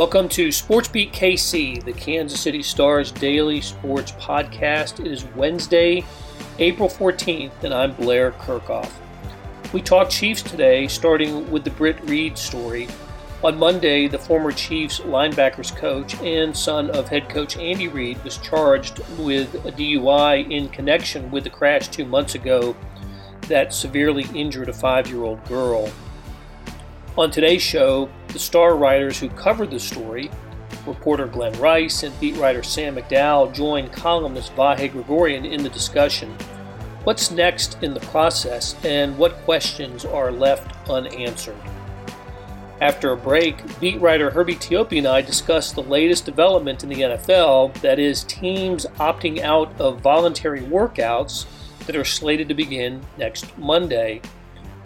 Welcome to Sports Beat KC, the Kansas City Stars daily sports podcast. It is Wednesday, April 14th, and I'm Blair Kerkhoff. We talk Chiefs today, starting with the Britt Reid story. On Monday, the former Chiefs linebackers coach and son of head coach Andy Reid was charged with a DUI in connection with the crash two months ago that severely injured a five year old girl. On today's show, the star writers who covered the story, reporter Glenn Rice and beat writer Sam McDowell, joined columnist Vahe Gregorian in the discussion. What's next in the process and what questions are left unanswered? After a break, beat writer Herbie Teope and I discuss the latest development in the NFL that is, teams opting out of voluntary workouts that are slated to begin next Monday.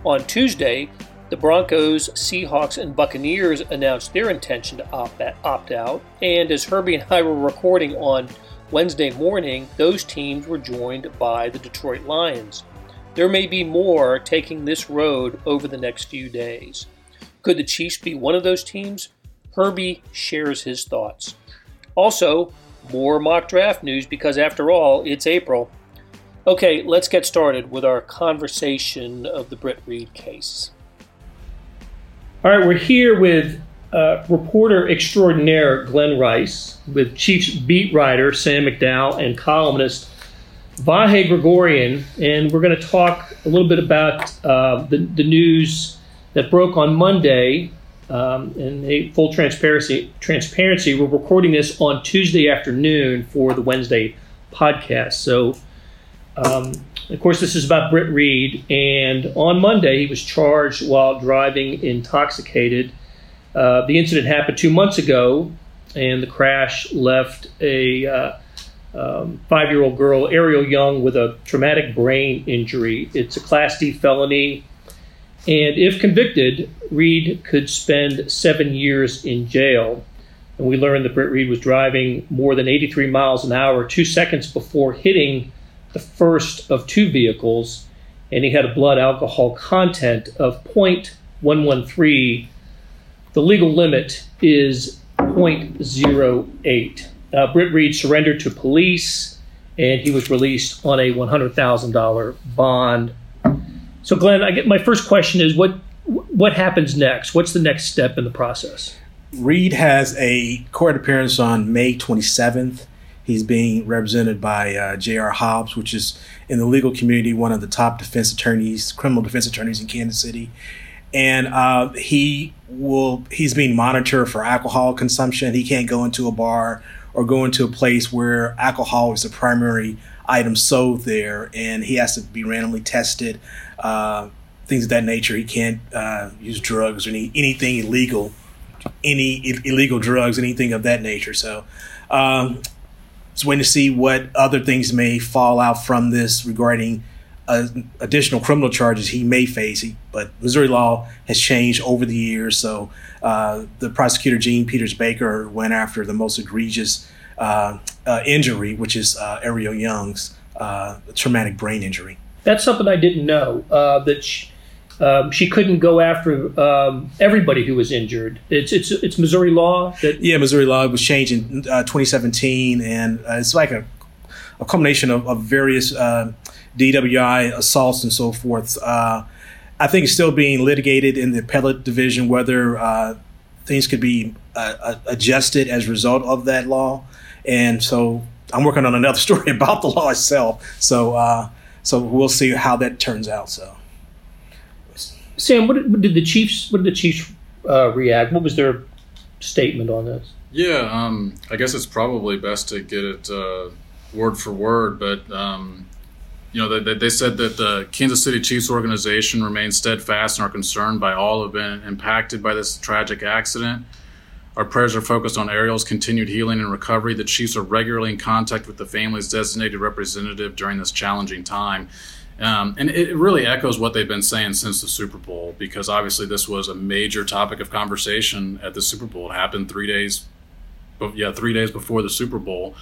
On Tuesday, the Broncos, Seahawks, and Buccaneers announced their intention to opt, out, and as Herbie and I were recording on Wednesday morning, those teams were joined by the Detroit Lions. There may be more taking this road over the next few days. Could the Chiefs be one of those teams? Herbie shares his thoughts. Also, more mock draft news because, after all, it's April. Okay, let's get started with our conversation of the Britt Reid case. All right, we're here with uh, reporter extraordinaire Glenn Rice, with Chiefs beat writer Sam McDowell, and columnist Vahe Gregorian, and we're going to talk a little bit about uh, the, the news that broke on Monday. Um, and full transparency, transparency, we're recording this on Tuesday afternoon for the Wednesday podcast. So um, of course, this is about Britt Reid, and on Monday he was charged while driving intoxicated. Uh, the incident happened two months ago, and the crash left a uh, um, five year old girl, Ariel Young, with a traumatic brain injury. It's a Class D felony, and if convicted, Reid could spend seven years in jail. And we learned that Britt Reid was driving more than 83 miles an hour two seconds before hitting the first of two vehicles, and he had a blood alcohol content of 0.113. The legal limit is 0.08. Uh, Britt Reid surrendered to police, and he was released on a $100,000 bond. So, Glenn, I get my first question is what what happens next? What's the next step in the process? Reid has a court appearance on May 27th. He's being represented by uh, J.R. Hobbs, which is in the legal community one of the top defense attorneys, criminal defense attorneys in Kansas City. And uh, he will he's being monitored for alcohol consumption. He can't go into a bar or go into a place where alcohol is the primary item sold there, and he has to be randomly tested. Uh, things of that nature. He can't uh, use drugs or any, anything illegal, any illegal drugs, anything of that nature. So um, it's waiting to see what other things may fall out from this regarding uh, additional criminal charges he may face. He, but Missouri law has changed over the years, so uh, the prosecutor Jean Peters Baker went after the most egregious uh, uh injury, which is uh, Ariel Young's uh, traumatic brain injury. That's something I didn't know. that um, she couldn't go after um, everybody who was injured. It's it's it's Missouri law that yeah, Missouri law was changed in uh, 2017, and uh, it's like a, a combination of, of various uh, DWI assaults and so forth. Uh, I think it's still being litigated in the appellate division whether uh, things could be uh, adjusted as a result of that law, and so I'm working on another story about the law itself. So so we'll see how that turns out. So. Sam, what did, what did the Chiefs? What did the Chiefs uh, react? What was their statement on this? Yeah, um, I guess it's probably best to get it uh, word for word, but um, you know they, they said that the Kansas City Chiefs organization remains steadfast and are concerned by all who have been impacted by this tragic accident. Our prayers are focused on Ariel's continued healing and recovery. The Chiefs are regularly in contact with the family's designated representative during this challenging time. Um, and it really echoes what they've been saying since the Super Bowl, because obviously this was a major topic of conversation at the Super Bowl. It happened three days, yeah, three days before the Super Bowl.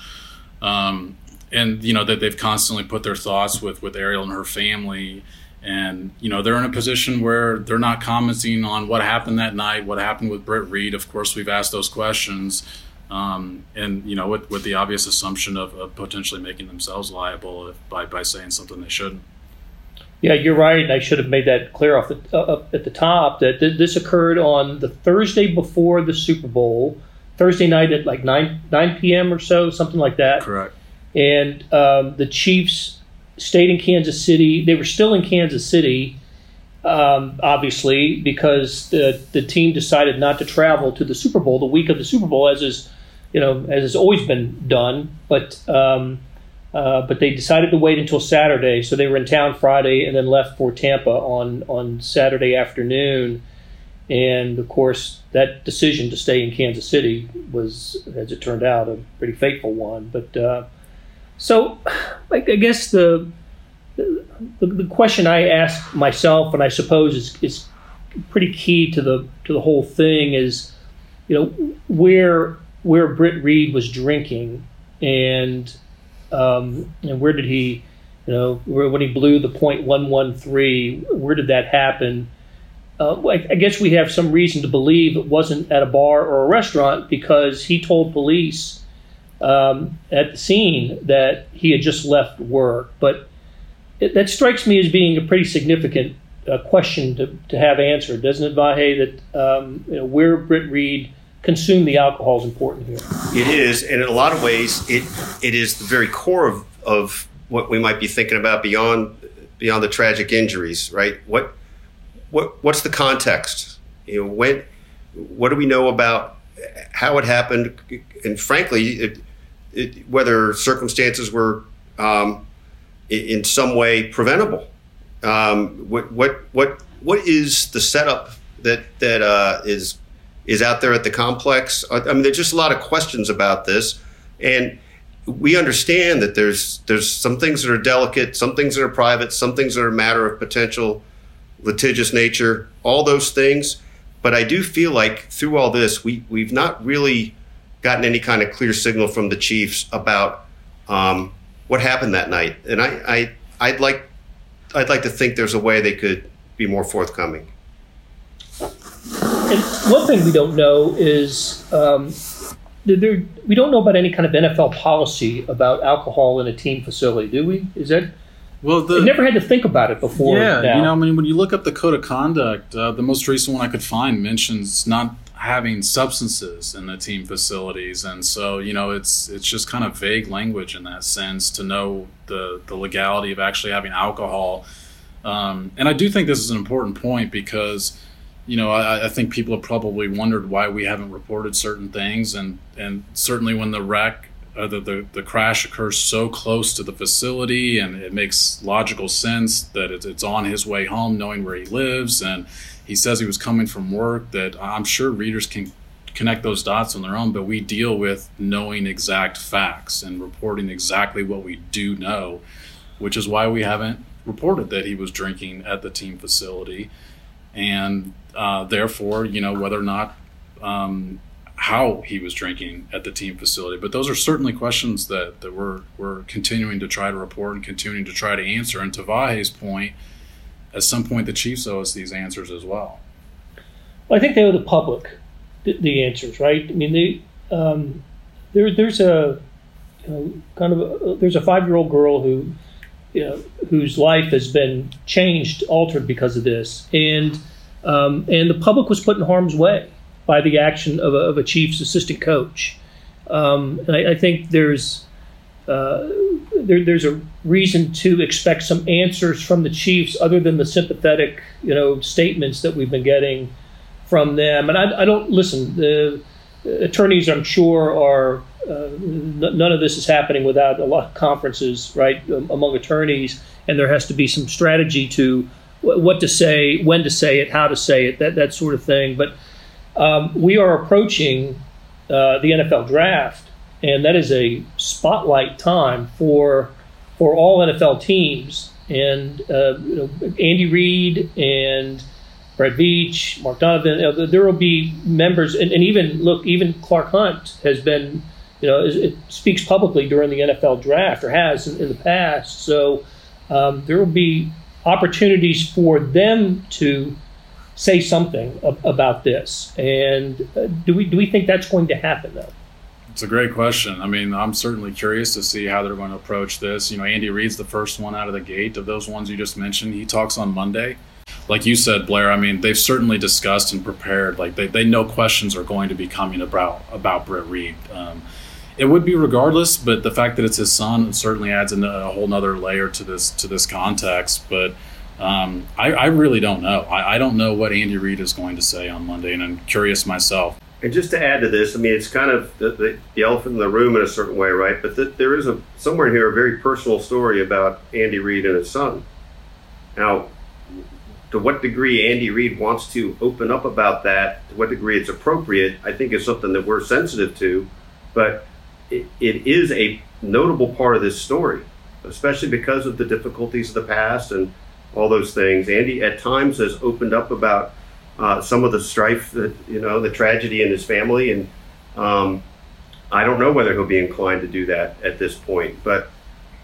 Um, and you know that they've constantly put their thoughts with with Ariel and her family, And, you know, they're in a position where they're not commenting on what happened that night, what happened with Britt Reid. Of course, we've asked those questions. Um, and, you know, with, with the obvious assumption of, of potentially making themselves liable if, by, by saying something they shouldn't. Yeah, you're right. I should have made that clear off the, uh, at the top that th- this occurred on the Thursday before the Super Bowl, Thursday night at like 9, 9 p.m. or so, something like that. Correct. And um, the Chiefs stayed in Kansas City. They were still in Kansas City, um, obviously, because the the team decided not to travel to the Super Bowl the week of the Super Bowl, as is you know as has always been done. But um, uh, but they decided to wait until Saturday, so they were in town Friday and then left for Tampa on on Saturday afternoon. And of course, that decision to stay in Kansas City was, as it turned out, a pretty fateful one. But uh, so, I guess the, the, the question I ask myself, and I suppose is, is pretty key to the to the whole thing, is you know where where Britt Reid was drinking, and um, and where did he, you know, when he blew the point one one three, where did that happen? Uh, I, I guess we have some reason to believe it wasn't at a bar or a restaurant because he told police um, at the scene that he had just left work. But it, that strikes me as being a pretty significant uh, question to, to have answered, doesn't it, Vahe? That um, you know, where Britt Reid consumed the alcohol is important here. It is, and in a lot of ways, it it is the very core of, of what we might be thinking about beyond beyond the tragic injuries, right? What what what's the context? You know, when what do we know about how it happened? And frankly, it, it, whether circumstances were um, in some way preventable. Um, what what what what is the setup that that uh, is is out there at the complex? I mean, there's just a lot of questions about this, and we understand that there's there's some things that are delicate, some things that are private, some things that are a matter of potential litigious nature, all those things. But I do feel like through all this, we we've not really gotten any kind of clear signal from the Chiefs about um, what happened that night. And I, I, I'd like, I'd like to think there's a way they could be more forthcoming. And one thing we don't know is um, there, we don't know about any kind of NFL policy about alcohol in a team facility, do we? Is that well, the, I never had to think about it before. Yeah, now. you know, I mean, when you look up the code of conduct, uh, the most recent one I could find mentions not having substances in the team facilities and so you know it's it's just kind of vague language in that sense to know the the legality of actually having alcohol um, and I do think this is an important point because you know I, I, think people have probably wondered why we haven't reported certain things. And and certainly when the wreck uh, the, the, the crash occurs so close to the facility and it makes logical sense that it's, it's on his way home knowing where he lives. And he says he was coming from work that i'm sure readers can connect those dots on their own but we deal with knowing exact facts and reporting exactly what we do know which is why we haven't reported that he was drinking at the team facility and uh, therefore you know whether or not um, how he was drinking at the team facility. But those are certainly questions that, that we're, we're continuing to try to report and continuing to try to answer. And to Vahe's point, at some point the Chiefs owe us these answers as well. Well, I think they owe the public the, the answers, right? I mean, they, um, there, there's a you know, kind of a, there's a five year old girl who you know, whose life has been changed, altered because of this, and um, and the public was put in harm's way by the action of a, of a Chiefs assistant coach. Um, and I, I, think there's uh, there, there's a reason to expect some answers from the Chiefs other than the sympathetic, you know, statements that we've been getting from them. And I, I don't listen. The attorneys, I'm sure, are uh, n- none of this is happening without a lot of conferences, right, um, among attorneys, and there has to be some strategy to what to say, when to say it, how to say it, that that sort of thing. But um, we are approaching uh, the NFL draft, and that is a spotlight time for for all NFL teams. And uh, you know, Andy Reid and Brett Veach, Mark Donovan, there will be members, and, and, even look, even Clark Hunt has been, you know, it speaks publicly during the NFL draft or has in, in the past. So um, there will be opportunities for them to say something about this. And uh, do we do we think that's going to happen though? It's a great question. I mean, I'm certainly curious to see how they're going to approach this. You know, Andy Reid's the first one out of the gate of those ones you just mentioned. He talks on Monday. Like you said, Blair, I mean, they've certainly discussed and prepared. Like they, they know questions are going to be coming about about Britt Reid. Um, it would be regardless, but the fact that it's his son certainly adds a, a whole nother layer to this to this context. But um, I, I, really don't know. I, I, don't know what Andy Reid is going to say on Monday, and I'm curious myself. And just to add to this, I mean, it's kind of the, the, the elephant in the room in a certain way, right? But the, there is a somewhere in here a very personal story about Andy Reid and his son. Now, to what degree Andy Reid wants to open up about that, to what degree it's appropriate, I think is something that we're sensitive to. But it, it is a notable part of this story, especially because of the difficulties of the past and all those things. Andy at times has opened up about uh, some of the strife that you know, the tragedy in his family, and um, I don't know whether he'll be inclined to do that at this point. But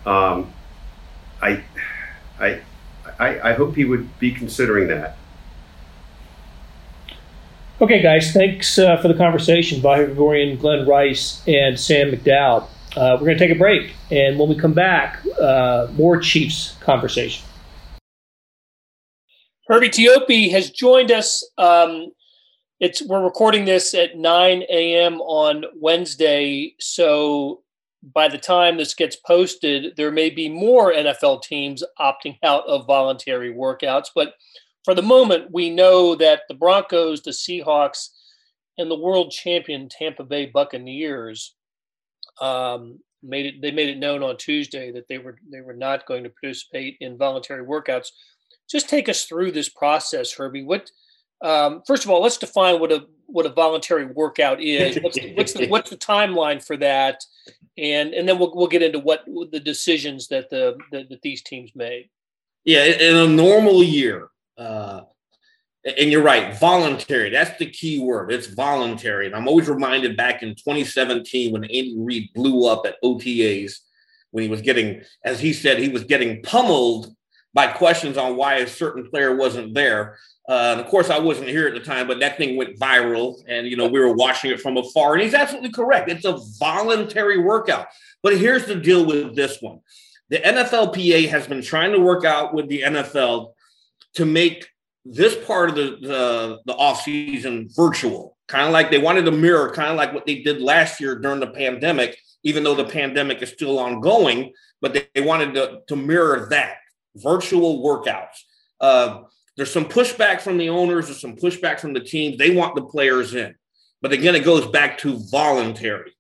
um, I, I, I, I hope he would be considering that. Okay, guys, thanks uh, for the conversation. Vahe Gregorian, Glenn Rice, and Sam McDowell. Uh, we're going to take a break, and when we come back, uh, more Chiefs conversation. Herbie Teope has joined us. Um, it's we're recording this at 9 a.m. on Wednesday, so by the time this gets posted, there may be more NFL teams opting out of voluntary workouts. But for the moment, we know that the Broncos, the Seahawks, and the world champion Tampa Bay Buccaneers um, made it. They made it known on Tuesday that they were they were not going to participate in voluntary workouts just take us through this process, Herbie. What um, first of all, let's define what a what a voluntary workout is. What's the, what's the, what's the timeline for that, and and then we'll we'll get into what the decisions that the that, that these teams made. Yeah, in a normal year, uh, and you're right, voluntary. That's the key word. It's voluntary, and I'm always reminded back in 2017 when Andy Reid blew up at OTAs when he was getting, as he said, he was getting pummeled by questions on why a certain player wasn't there. Uh, of course, I wasn't here at the time, but that thing went viral, and you know we were watching it from afar. And he's absolutely correct; it's a voluntary workout. But here's the deal with this one: the NFLPA has been trying to work out with the NFL to make this part of the the, the off season virtual, kind of like they wanted to mirror, kind of like what they did last year during the pandemic. Even though the pandemic is still ongoing, but they, they wanted to, to mirror that virtual workouts. Uh, there's some pushback from the owners, there's some pushback from the teams. They want the players in. But again, it goes back to voluntary.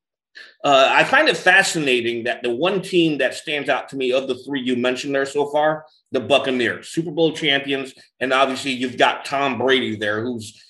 Uh, I find it fascinating that the one team that stands out to me of the three you mentioned there so far, the Buccaneers, Super Bowl champions, and obviously you've got Tom Brady there, who's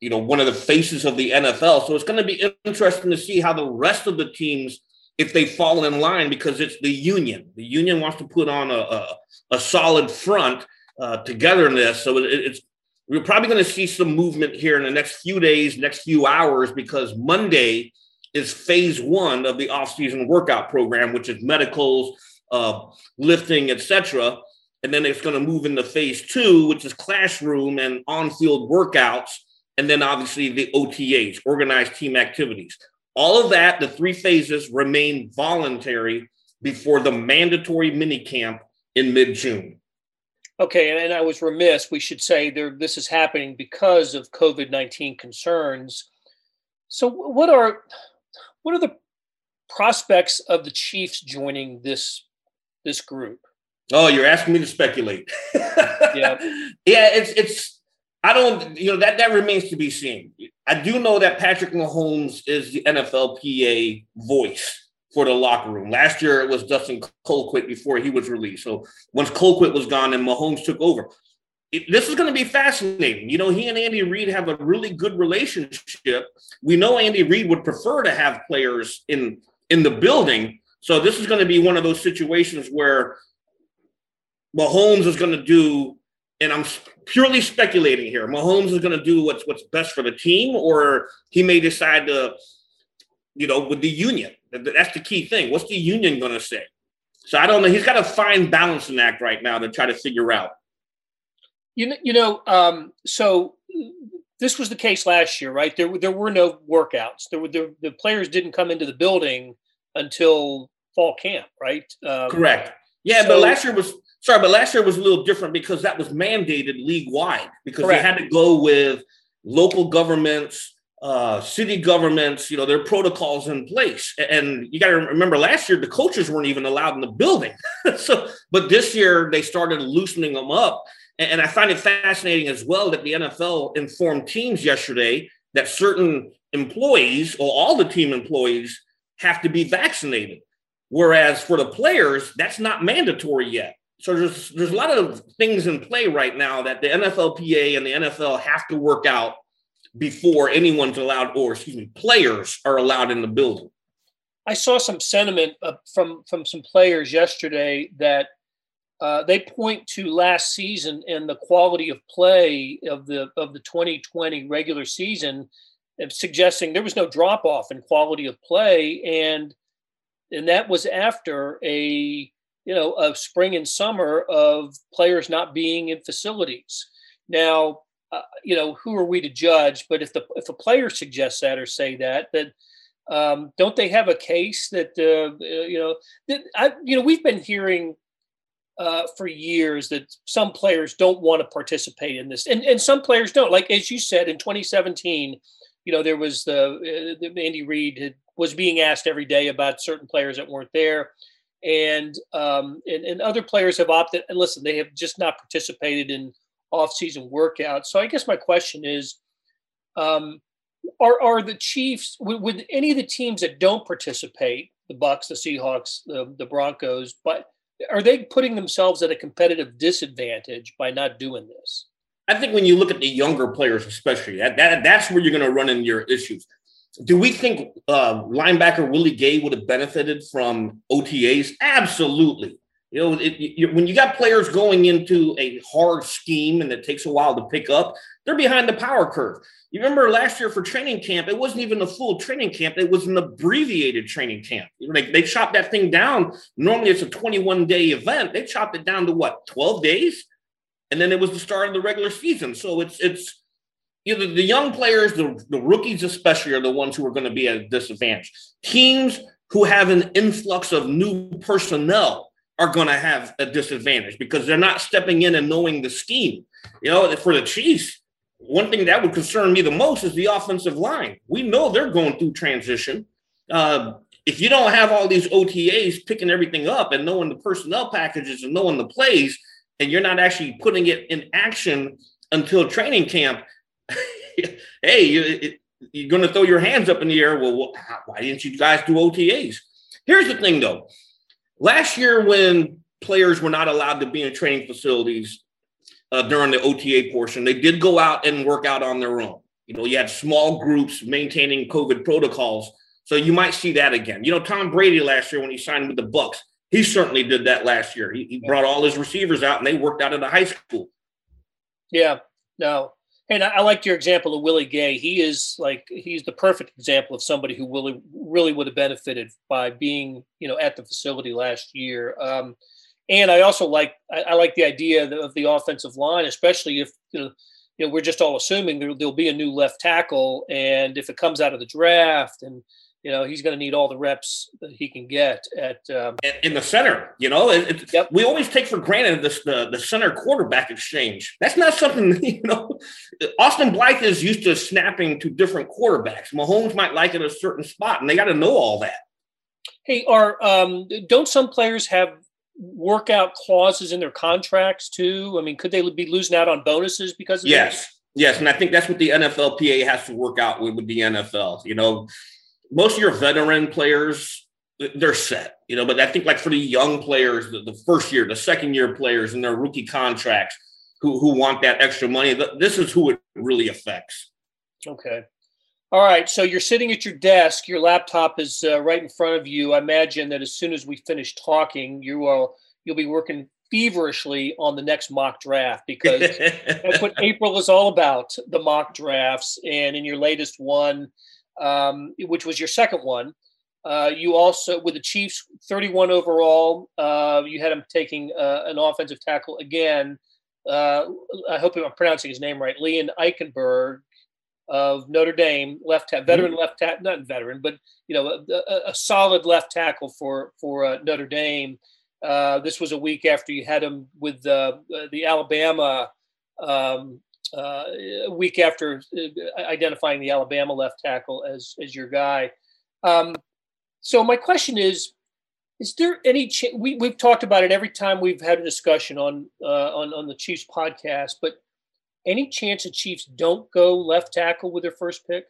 you know one of the faces of the NFL. So it's going to be interesting to see how the rest of the teams if they fall in line because it's the union. The union wants to put on a, a, a solid front uh, togetherness. So it, it's we're probably going to see some movement here in the next few days, next few hours, because Monday is phase one of the off-season workout program, which is medicals, uh, lifting, etc. And then it's going to move into phase two, which is classroom and on-field workouts, and then obviously the OTAs, organized team activities. All of that, the three phases remain voluntary before the mandatory mini camp in mid June. Okay, and, and, I was remiss. We should say there this is happening because of COVID nineteen concerns. So, what are what are the prospects of the Chiefs joining this this group? Oh, you're asking me to speculate. yeah, yeah. It's it's I don't, you know, that that remains to be seen. I do know that Patrick Mahomes is the NFLPA voice for the locker room. Last year it was Dustin Colquitt before he was released. So once Colquitt was gone and Mahomes took over, it, this is going to be fascinating. You know, he and Andy Reid have a really good relationship. We know Andy Reid would prefer to have players in in the building. So this is going to be one of those situations where Mahomes is going to do and I'm purely speculating here. Mahomes is going to do what's what's best for the team, or he may decide to, you know, with the union. That's the key thing. What's the union going to say? So I don't know. He's got a fine balancing act right now to try to figure out. You know, you know. Um, so this was the case last year, right? There, there were no workouts. There were the, the players didn't come into the building until fall camp, right? Um, Correct. Yeah, so, but last year was sorry, but last year was a little different because that was mandated league wide because correct. they had to go with local governments, uh, city governments, you know, their protocols in place. And you got to remember last year, the coaches weren't even allowed in the building. so, but this year they started loosening them up. And I find it fascinating as well that the NFL informed teams yesterday that certain employees or all the team employees have to be vaccinated. Whereas for the players, that's not mandatory yet. So there's there's a lot of things in play right now that the NFLPA and the NFL have to work out before anyone's allowed, or excuse me, players are allowed in the building. I saw some sentiment uh, from from some players yesterday that uh, they point to last season and the quality of play of the of the 2020 regular season, suggesting there was no drop off in quality of play, and and that was after a you know of spring and summer of players not being in facilities. Now, uh, you know, who are we to judge? But if the if a player suggests that or say that, that um, don't they have a case that uh, you know that I, you know we've been hearing uh, for years that some players don't want to participate in this, and and some players don't. Like as you said in 2017, you know there was the, uh, the Andy Reid was being asked every day about certain players that weren't there, and um, and and other players have opted. And listen, they have just not participated in off-season workouts. So I guess my question is. Um, are, are the Chiefs would, would any of the teams that don't participate, the Bucs, the Seahawks, the, the Broncos, but are they putting themselves at a competitive disadvantage by not doing this? I think when you look at the younger players, especially that, that that's where you're going to run into your issues. Do we think uh, linebacker Willie Gay would have benefited from OTAs? Absolutely. You know, it, you, when you got players going into a hard scheme and it takes a while to pick up, they're behind the power curve. You remember last year for training camp, it wasn't even a full training camp, it was an abbreviated training camp. They, they chopped that thing down. Normally it's a 21 day event. They chopped it down to what, 12 days? And then it was the start of the regular season. So it's, it's, you know, the, young players, the, the rookies especially, are the ones who are going to be at a disadvantage. Teams who have an influx of new personnel are going to have a disadvantage because they're not stepping in and knowing the scheme. You know, for the Chiefs, one thing that would concern me the most is the offensive line. We know they're going through transition. Uh, if you don't have all these OTAs picking everything up and knowing the personnel packages and knowing the plays, and you're not actually putting it in action until training camp, hey, you, you're going to throw your hands up in the air. Well, why didn't you guys do OTAs? Here's the thing, though. Last year, when players were not allowed to be in training facilities, uh, during the OTA portion. They did go out and work out on their own. You know, you had small groups maintaining COVID protocols. So you might see that again. You know, Tom Brady last year when he signed with the Bucs, he certainly did that last year. He, he brought all his receivers out and they worked out at a high school. Yeah, no. And I, liked your example of Willie Gay. He is like he's the perfect example of somebody who really really would have benefited by being you know at the facility last year. Um, and I also like I, I like the idea of the offensive line, especially if you know, you know we're just all assuming there, will be a new left tackle, and if it comes out of the draft, and you know he's going to need all the reps that he can get at um, in the center. You know, it, yep. we always take for granted this the, the center quarterback exchange. That's not something you know. Austin Blythe is used to snapping to different quarterbacks. Mahomes might like it a certain spot, and they got to know all that. Hey, are um, don't some players have workout clauses in their contracts too? I mean, could they be losing out on bonuses because of yes, that? yes, and I think that's what the NFLPA has to work out with, with the NFL. You know, most of your veteran players they're set, you know, but I think like for the young players, the, the first year, the second year players, and their rookie contracts who who want that extra money, this is who it really affects. Okay. All right, so you're sitting at your desk. Your laptop is uh, right in front of you. I imagine that as soon as we finish talking, you will you'll be working feverishly on the next mock draft because that's what April is all about: the mock drafts. And in your latest one, um, which was your second one, uh, you also with the Chiefs 31 overall, uh, you had him taking uh, an offensive tackle again. uh, I hope I'm pronouncing his name right, Leon Eichenberg of Notre Dame, left ta- veteran left tackle, not veteran, but you know, a, a solid left tackle for for uh, Notre Dame. Uh, this was a week after you had him with uh, the Alabama. Um, uh, a week after uh, identifying the Alabama left tackle as as your guy. Um, so my question is: Is there any chance? We we've talked about it every time we've had a discussion on uh, on on the Chiefs podcast, but any chance the Chiefs don't go left tackle with their first pick?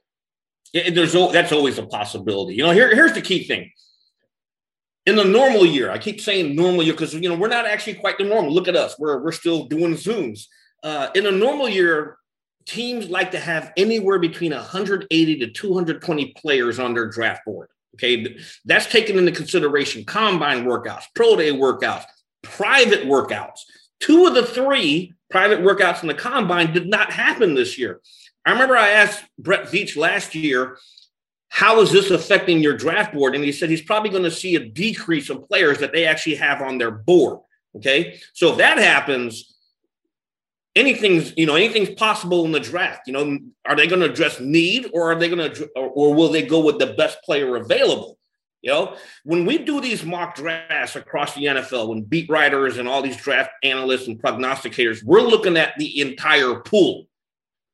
Yeah, there's that's always a possibility. You know, here, here's the key thing. In the normal year, I keep saying normal year because you know we're not actually quite the normal. Look at us; we're we're still doing zooms. Uh, in a normal year, teams like to have anywhere between 180 to 220 players on their draft board. Okay, that's taken into consideration combine workouts, pro day workouts, private workouts. Two of the three private workouts in the combine did not happen this year. I remember I asked Brett Veach last year, how is this affecting your draft board? And he said he's probably going to see a decrease of players that they actually have on their board. Okay. So if that happens, anything's, you know, anything's possible in the draft. You know, are they going to address need or are they going to, or, or will they go with the best player available? You know, when we do these mock drafts across the NFL, when beat writers and all these draft analysts and prognosticators, we're looking at the entire pool.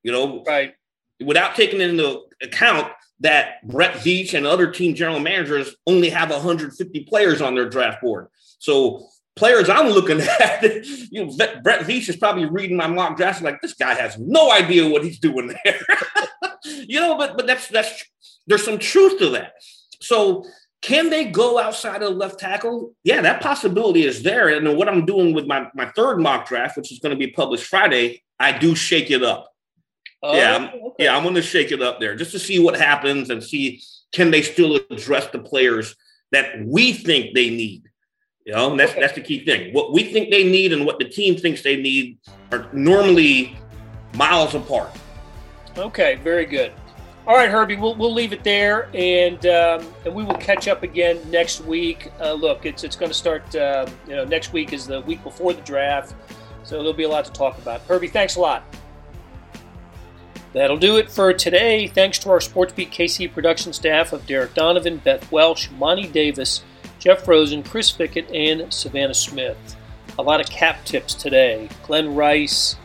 You know, right. Without taking into account that Brett Veach and other team general managers only have 150 players on their draft board. So players I'm looking at, you know, Brett Veach is probably reading my mock draft like this guy has no idea what he's doing there. you know, but but that's that's there's some truth to that. So can they go outside of left tackle? Yeah, that possibility is there. And what I'm doing with my, my third mock draft, which is going to be published Friday, I do shake it up. Oh, yeah, I'm, okay. yeah, I'm going to shake it up there just to see what happens and see can they still address the players that we think they need. You know, and that's okay. that's the key thing. What we think they need and what the team thinks they need are normally miles apart. Okay, very good. All right, Herbie, we'll, we'll leave it there, and um, and we will catch up again next week. Uh, look, it's it's going to start. Uh, you know, next week is the week before the draft, so there'll be a lot to talk about. Herbie, thanks a lot. That'll do it for today. Thanks to our SportsBeat KC production staff of Derek Donovan, Beth Welsh, Monty Davis, Jeff Rosen, Chris Fickett, and Savannah Smith. A lot of cap tips today. Glenn Rice,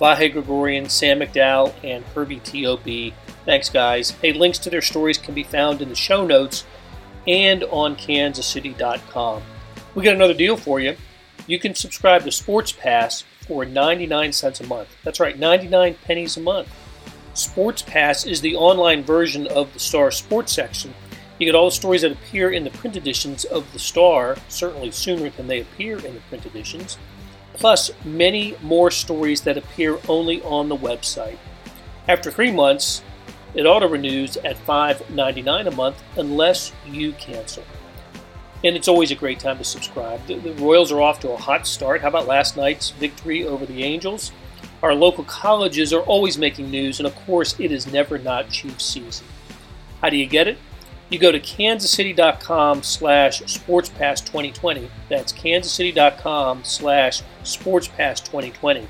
Vahe Gregorian, Sam McDowell, and Herbie Teope Thanks, guys. Hey, links to their stories can be found in the show notes and on kansascity.com. We got another deal for you. You can subscribe to Sports Pass for 99 cents a month. That's right, 99 pennies a month. Sports Pass is the online version of the Star Sports section. You get all the stories that appear in the print editions of the Star, certainly sooner than they appear in the print editions, plus many more stories that appear only on the website. After three months, it auto renews at $5.99 a month unless you cancel. And it's always a great time to subscribe. The, the, Royals are off to a hot start. How about last night's victory over the Angels? Our local colleges are always making news, and of course, it is never not Chiefs season. How do you get it? You go to kansascity.com slash sportspass2020. That's kansascity.com slash sportspass2020.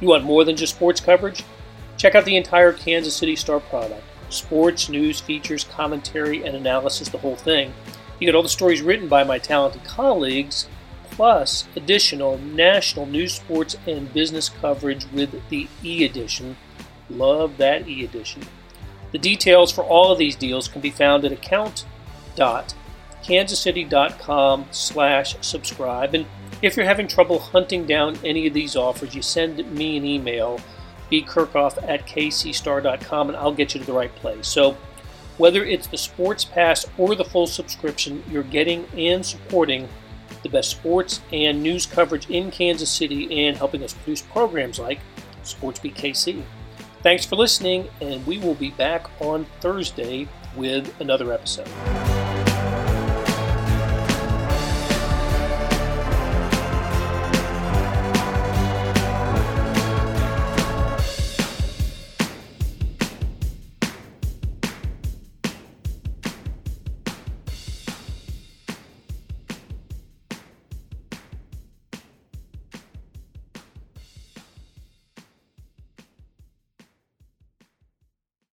You want more than just sports coverage? Check out the entire Kansas City Star product sports, news, features, commentary, and analysis, the whole thing. You get all the stories written by my talented colleagues, plus additional national news, sports, and business coverage with the e edition. Love that e edition. The details for all of these deals can be found at account.kansascity.com slash subscribe. And if you're having trouble hunting down any of these offers, you send me an email bkerkhoff at kcstar.com, and I'll get you to the right place. So, whether it's the sports pass or the full subscription, you're getting and supporting the best sports and news coverage in Kansas City and helping us produce programs like SportsBeat KC. Thanks for listening, and we will be back on Thursday with another episode.